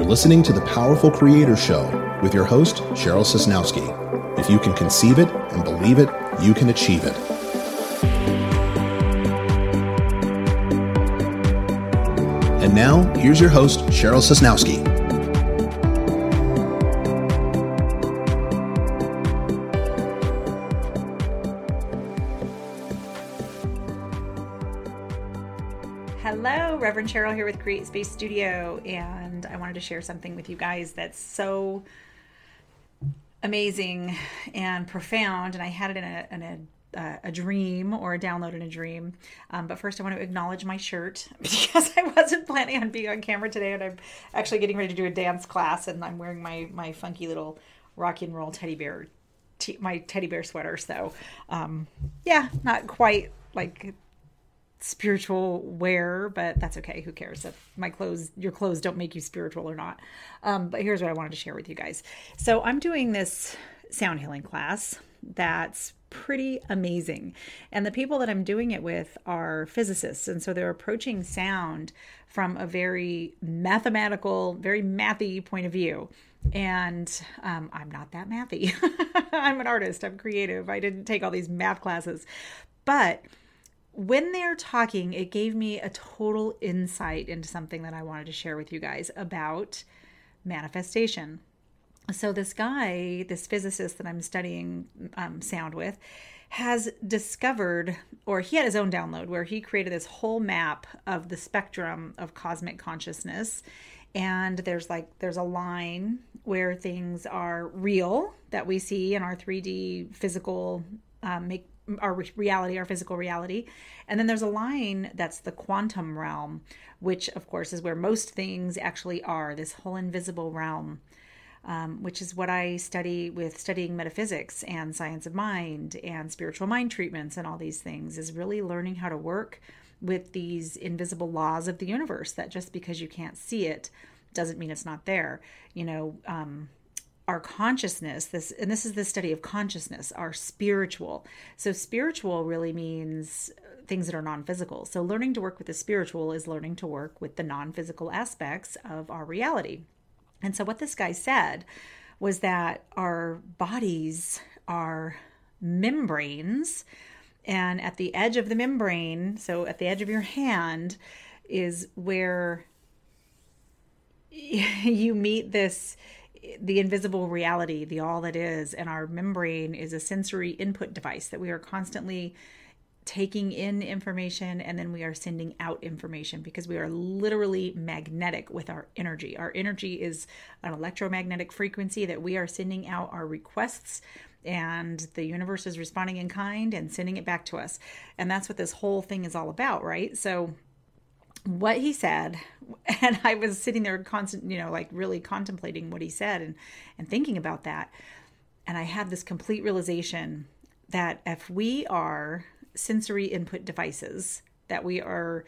You're listening to the Powerful Creator Show with your host, Cheryl Sosnowski. If you can conceive it and believe it, you can achieve it. And now, here's your host, Cheryl Sosnowski. Cheryl here with Create Space Studio, and I wanted to share something with you guys that's so amazing and profound. And I had it in a, in a uh, a dream or a download in a dream. Um, but first, I want to acknowledge my shirt because I wasn't planning on being on camera today, and I'm actually getting ready to do a dance class, and I'm wearing my my funky little rock and roll teddy bear, t- my teddy bear sweater. So, um, yeah, not quite like spiritual wear, but that's okay. Who cares if my clothes, your clothes don't make you spiritual or not? Um, but here's what I wanted to share with you guys. So I'm doing this sound healing class that's pretty amazing. And the people that I'm doing it with are physicists. And so they're approaching sound from a very mathematical, very mathy point of view. And um, I'm not that mathy. I'm an artist, I'm creative. I didn't take all these math classes. But when they're talking, it gave me a total insight into something that I wanted to share with you guys about manifestation. So, this guy, this physicist that I'm studying um, sound with, has discovered, or he had his own download where he created this whole map of the spectrum of cosmic consciousness. And there's like, there's a line where things are real that we see in our 3D physical um, make our reality, our physical reality. And then there's a line that's the quantum realm, which of course is where most things actually are, this whole invisible realm. Um, which is what I study with studying metaphysics and science of mind and spiritual mind treatments and all these things is really learning how to work with these invisible laws of the universe that just because you can't see it doesn't mean it's not there. You know, um, our consciousness this and this is the study of consciousness our spiritual. So spiritual really means things that are non-physical. So learning to work with the spiritual is learning to work with the non-physical aspects of our reality. And so what this guy said was that our bodies are membranes and at the edge of the membrane so at the edge of your hand is where you meet this the invisible reality, the all that is, and our membrane is a sensory input device that we are constantly taking in information and then we are sending out information because we are literally magnetic with our energy. Our energy is an electromagnetic frequency that we are sending out our requests and the universe is responding in kind and sending it back to us. And that's what this whole thing is all about, right? So what he said and i was sitting there constant you know like really contemplating what he said and and thinking about that. And i had this complete realization that if we are sensory input devices that we are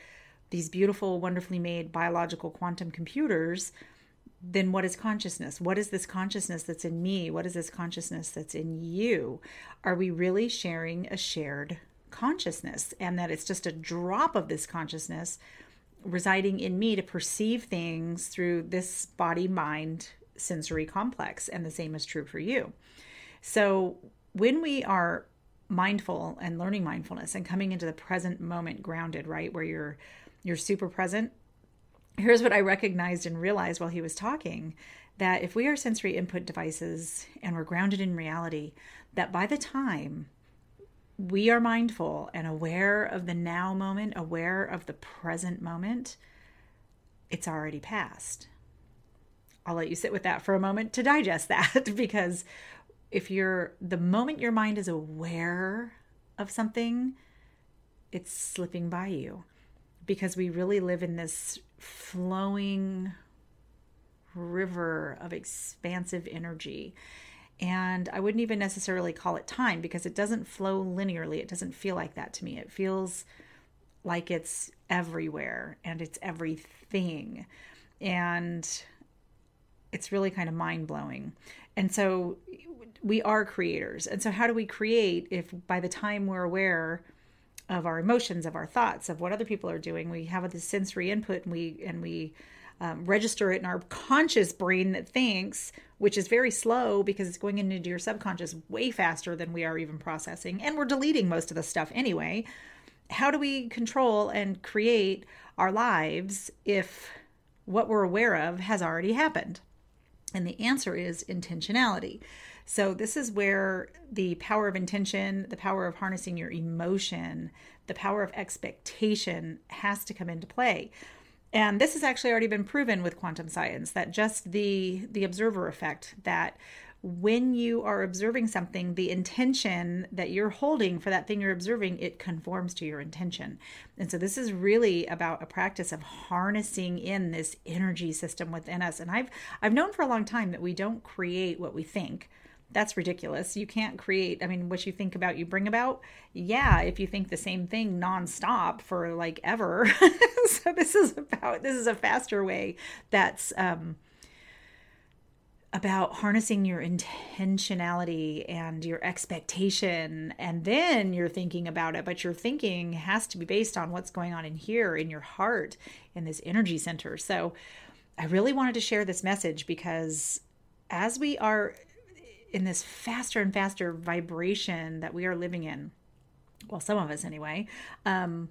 these beautiful wonderfully made biological quantum computers then what is consciousness? What is this consciousness that's in me? What is this consciousness that's in you? Are we really sharing a shared consciousness? And that it's just a drop of this consciousness residing in me to perceive things through this body mind sensory complex and the same is true for you. So when we are mindful and learning mindfulness and coming into the present moment grounded right where you're you're super present here's what i recognized and realized while he was talking that if we are sensory input devices and we're grounded in reality that by the time we are mindful and aware of the now moment, aware of the present moment, it's already past. I'll let you sit with that for a moment to digest that because if you're the moment your mind is aware of something, it's slipping by you because we really live in this flowing river of expansive energy and I wouldn't even necessarily call it time because it doesn't flow linearly. It doesn't feel like that to me. It feels like it's everywhere and it's everything. And it's really kind of mind blowing. And so we are creators. And so, how do we create if by the time we're aware of our emotions, of our thoughts, of what other people are doing, we have this sensory input and we, and we, um, register it in our conscious brain that thinks, which is very slow because it's going into your subconscious way faster than we are even processing. And we're deleting most of the stuff anyway. How do we control and create our lives if what we're aware of has already happened? And the answer is intentionality. So, this is where the power of intention, the power of harnessing your emotion, the power of expectation has to come into play. And this has actually already been proven with quantum science that just the the observer effect that when you are observing something, the intention that you're holding for that thing you're observing, it conforms to your intention. And so this is really about a practice of harnessing in this energy system within us. And I've I've known for a long time that we don't create what we think that's ridiculous. You can't create, I mean, what you think about, you bring about. Yeah, if you think the same thing nonstop for like ever. so this is about, this is a faster way that's um, about harnessing your intentionality and your expectation. And then you're thinking about it, but your thinking has to be based on what's going on in here, in your heart, in this energy center. So I really wanted to share this message because as we are in this faster and faster vibration that we are living in well some of us anyway um,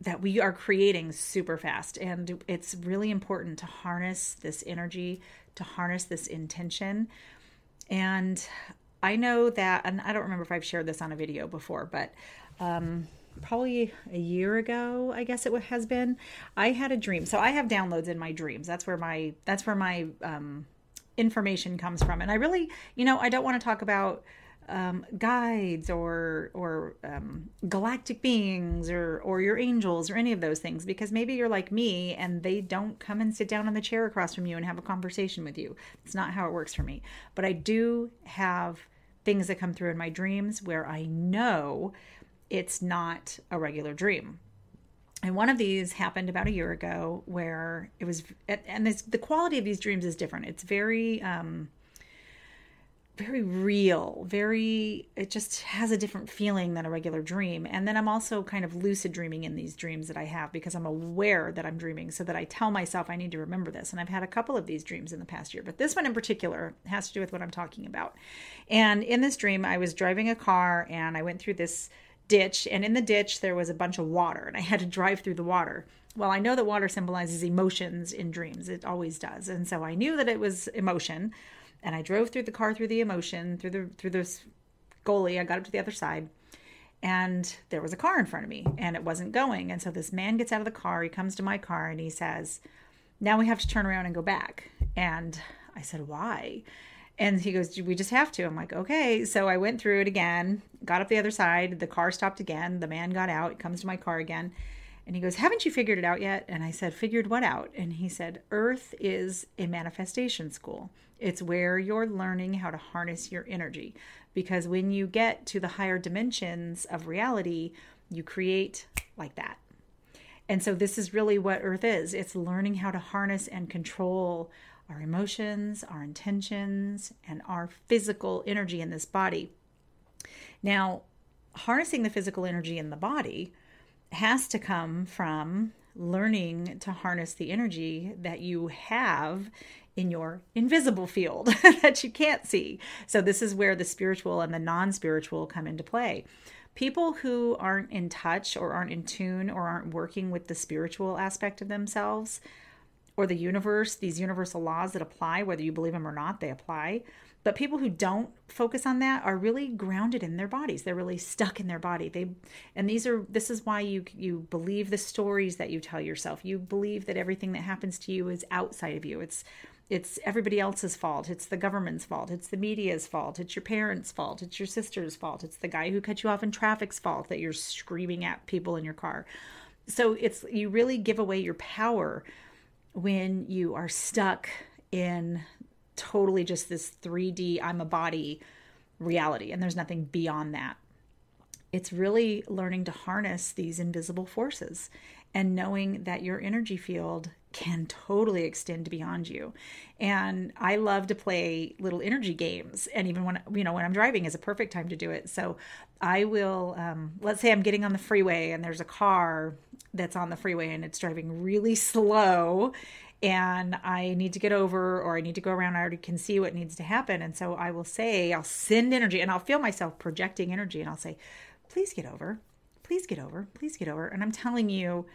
that we are creating super fast. And it's really important to harness this energy to harness this intention. And i know that and i don't remember if i've shared this on a video before but um, probably a year ago i guess it has been i had a dream. So i have downloads in my dreams. That's where my that's where my um, information comes from. And I really, you know, I don't want to talk about um, guides or or um, galactic beings or or your angels or any of those things because maybe you're like me and they don't come and sit down on the chair across from you and have a conversation with you. It's not how it works for me. But I do have things that come through in my dreams where I know it's not a regular dream and one of these happened about a year ago where it was and this, the quality of these dreams is different. It's very um very real very it just has a different feeling than a regular dream. And then i'm also kind of lucid dreaming in these dreams that i have because i'm aware that i'm dreaming so that i tell myself i need to remember this. And i've had a couple of these dreams in the past year but this one in particular has to do with what i'm talking about. And in this dream i was driving a car and i went through this ditch, and in the ditch there was a bunch of water, and I had to drive through the water. Well, I know that water symbolizes emotions in dreams, it always does. And so I knew that it was emotion, and I drove through the car through the emotion, through the through this goalie. I got up to the other side, and there was a car in front of me, and it wasn't going. And so this man gets out of the car, he comes to my car, and he says, Now we have to turn around and go back. And I said, Why? And he goes, We just have to. I'm like, Okay. So I went through it again, got up the other side. The car stopped again. The man got out, comes to my car again. And he goes, Haven't you figured it out yet? And I said, Figured what out? And he said, Earth is a manifestation school. It's where you're learning how to harness your energy. Because when you get to the higher dimensions of reality, you create like that. And so, this is really what Earth is it's learning how to harness and control our emotions, our intentions, and our physical energy in this body. Now, harnessing the physical energy in the body has to come from learning to harness the energy that you have in your invisible field that you can't see. So, this is where the spiritual and the non spiritual come into play. People who aren't in touch or aren't in tune or aren't working with the spiritual aspect of themselves or the universe, these universal laws that apply, whether you believe them or not, they apply. But people who don't focus on that are really grounded in their bodies. They're really stuck in their body. They and these are this is why you you believe the stories that you tell yourself. You believe that everything that happens to you is outside of you. It's it's everybody else's fault. It's the government's fault. It's the media's fault. It's your parents' fault. It's your sister's fault. It's the guy who cut you off in traffic's fault that you're screaming at people in your car. So it's you really give away your power when you are stuck in totally just this 3D, I'm a body reality, and there's nothing beyond that. It's really learning to harness these invisible forces and knowing that your energy field can totally extend beyond you. And I love to play little energy games. And even when, you know, when I'm driving is a perfect time to do it. So I will, um, let's say I'm getting on the freeway and there's a car that's on the freeway and it's driving really slow and I need to get over or I need to go around. I already can see what needs to happen. And so I will say, I'll send energy and I'll feel myself projecting energy and I'll say, please get over, please get over, please get over. And I'm telling you,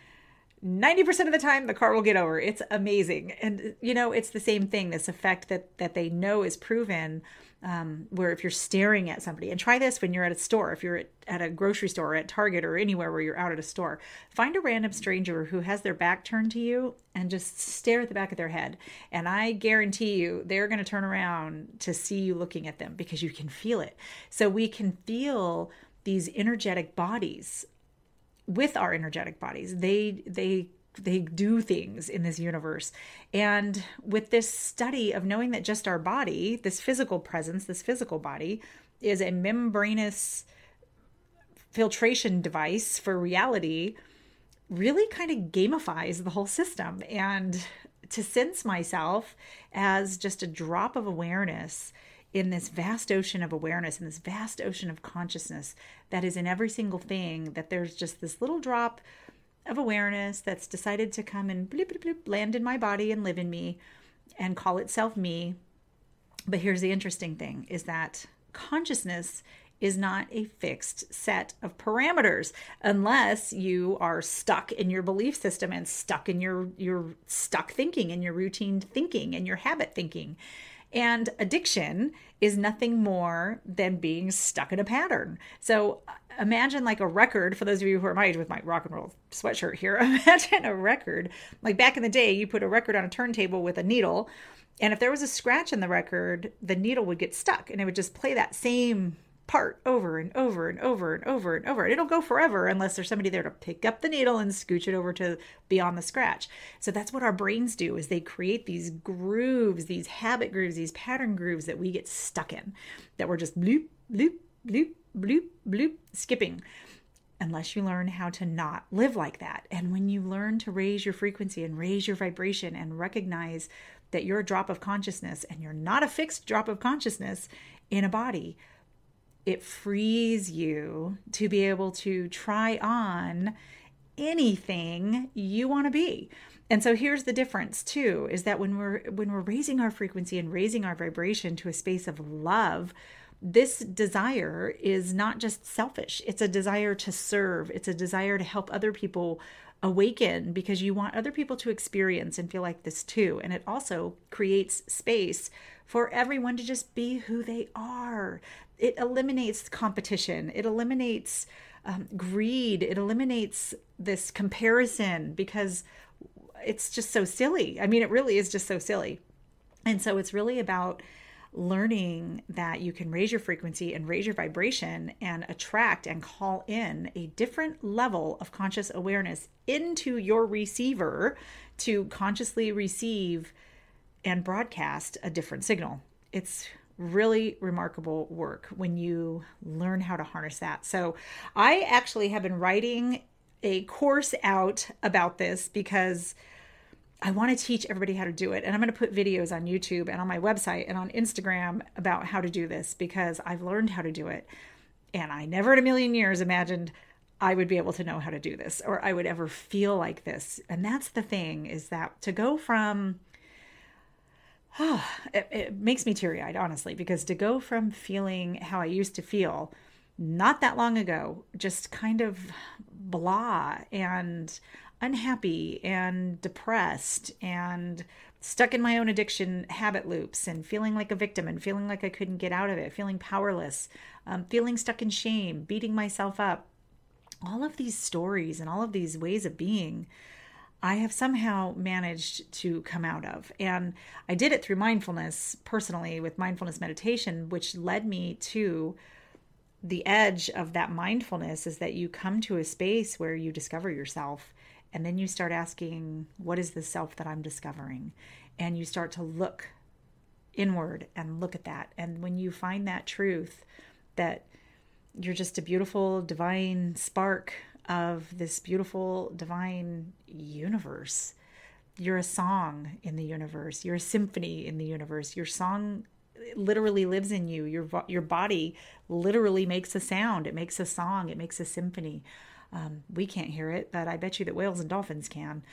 90% of the time the car will get over. It's amazing. And you know, it's the same thing, this effect that that they know is proven um, where if you're staring at somebody and try this when you're at a store, if you're at, at a grocery store or at Target or anywhere where you're out at a store, find a random stranger who has their back turned to you and just stare at the back of their head. And I guarantee you they're going to turn around to see you looking at them because you can feel it. So we can feel these energetic bodies with our energetic bodies. They they they do things in this universe. And with this study of knowing that just our body, this physical presence, this physical body, is a membranous filtration device for reality, really kind of gamifies the whole system. And to sense myself as just a drop of awareness in this vast ocean of awareness, in this vast ocean of consciousness that is in every single thing, that there's just this little drop of awareness that's decided to come and bloop, bloop, bloop, land in my body and live in me and call itself me. But here's the interesting thing is that consciousness is not a fixed set of parameters unless you are stuck in your belief system and stuck in your your stuck thinking and your routine thinking and your habit thinking and addiction is nothing more than being stuck in a pattern. So uh, imagine like a record, for those of you who are my age with my rock and roll sweatshirt here, imagine a record. Like back in the day, you put a record on a turntable with a needle. And if there was a scratch in the record, the needle would get stuck and it would just play that same part over and over and over and over and over. And it'll go forever unless there's somebody there to pick up the needle and scooch it over to beyond the scratch. So that's what our brains do is they create these grooves, these habit grooves, these pattern grooves that we get stuck in, that we're just bloop, bloop, bloop, bloop, bloop, skipping. Unless you learn how to not live like that. And when you learn to raise your frequency and raise your vibration and recognize that you're a drop of consciousness and you're not a fixed drop of consciousness in a body, it frees you to be able to try on anything you want to be. And so here's the difference too is that when we're when we're raising our frequency and raising our vibration to a space of love, this desire is not just selfish. It's a desire to serve. It's a desire to help other people awaken because you want other people to experience and feel like this too. And it also creates space for everyone to just be who they are it eliminates competition. It eliminates um, greed. It eliminates this comparison because it's just so silly. I mean it really is just so silly. And so it's really about learning that you can raise your frequency and raise your vibration and attract and call in a different level of conscious awareness into your receiver to consciously receive and broadcast a different signal. It's really remarkable work when you learn how to harness that. So, I actually have been writing a course out about this because I want to teach everybody how to do it. And I'm going to put videos on YouTube and on my website and on Instagram about how to do this because I've learned how to do it. And I never in a million years imagined I would be able to know how to do this or I would ever feel like this. And that's the thing is that to go from it, it makes me teary eyed, honestly, because to go from feeling how I used to feel not that long ago, just kind of blah and unhappy and depressed and stuck in my own addiction habit loops and feeling like a victim and feeling like I couldn't get out of it, feeling powerless, um, feeling stuck in shame, beating myself up. All of these stories and all of these ways of being I have somehow managed to come out of. And I did it through mindfulness personally with mindfulness meditation, which led me to the edge of that mindfulness is that you come to a space where you discover yourself and then you start asking, What is the self that I'm discovering? And you start to look inward and look at that. And when you find that truth that you're just a beautiful divine spark of this beautiful divine universe. You're a song in the universe. You're a symphony in the universe. Your song literally lives in you. Your your body literally makes a sound. It makes a song. It makes a symphony. Um, we can't hear it, but I bet you that whales and dolphins can.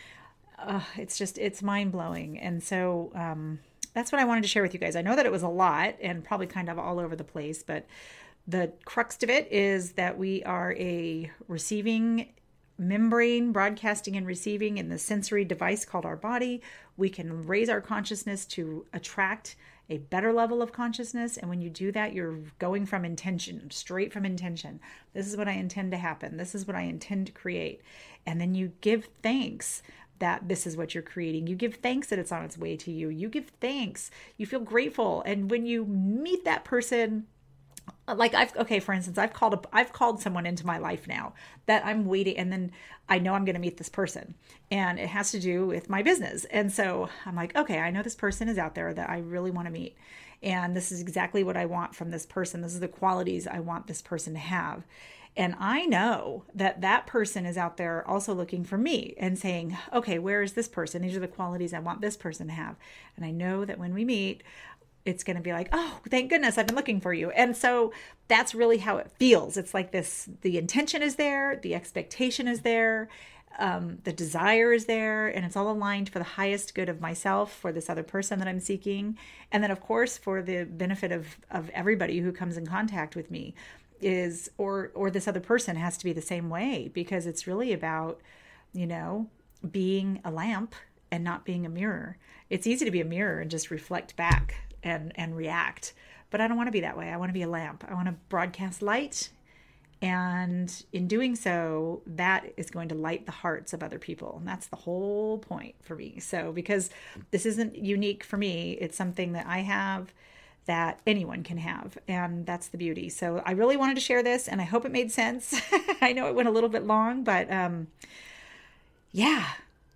Uh, it's just it's mind blowing, and so um, that's what I wanted to share with you guys. I know that it was a lot and probably kind of all over the place, but the crux of it is that we are a receiving membrane broadcasting and receiving in the sensory device called our body. We can raise our consciousness to attract a better level of consciousness. And when you do that, you're going from intention, straight from intention. This is what I intend to happen. This is what I intend to create. And then you give thanks that this is what you're creating. You give thanks that it's on its way to you. You give thanks. You feel grateful. And when you meet that person, like I've okay for instance I've called a, I've called someone into my life now that I'm waiting and then I know I'm going to meet this person and it has to do with my business. And so I'm like okay I know this person is out there that I really want to meet and this is exactly what I want from this person. This is the qualities I want this person to have. And I know that that person is out there also looking for me and saying okay where is this person? These are the qualities I want this person to have. And I know that when we meet it's going to be like, oh, thank goodness I've been looking for you. And so that's really how it feels. It's like this the intention is there, the expectation is there, um, the desire is there, and it's all aligned for the highest good of myself, for this other person that I'm seeking. And then, of course, for the benefit of, of everybody who comes in contact with me is or or this other person has to be the same way because it's really about you know being a lamp and not being a mirror it's easy to be a mirror and just reflect back and and react. But i don't want to be that way. I want to be a lamp. I want to broadcast light. And in doing so that is going to light the hearts of other people. And that's the whole point for me. So because this isn't unique for me. It's something that i have that anyone can have. And that's the beauty. So i really wanted to share this and i hope it made sense. I know it went a little bit long but um yeah.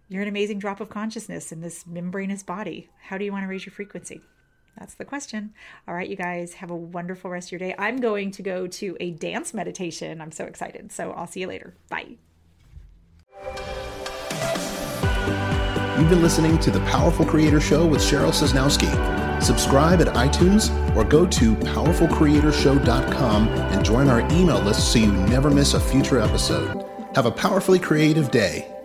You're an amazing drop of consciousness in this membranous body. How do you want to raise your frequency that's the question. All right, you guys have a wonderful rest of your day. I'm going to go to a dance meditation. I'm so excited. So I'll see you later. Bye. You've been listening to the Powerful Creator Show with Cheryl Sosnowski. Subscribe at iTunes or go to powerfulcreatorshow.com and join our email list so you never miss a future episode. Have a powerfully creative day.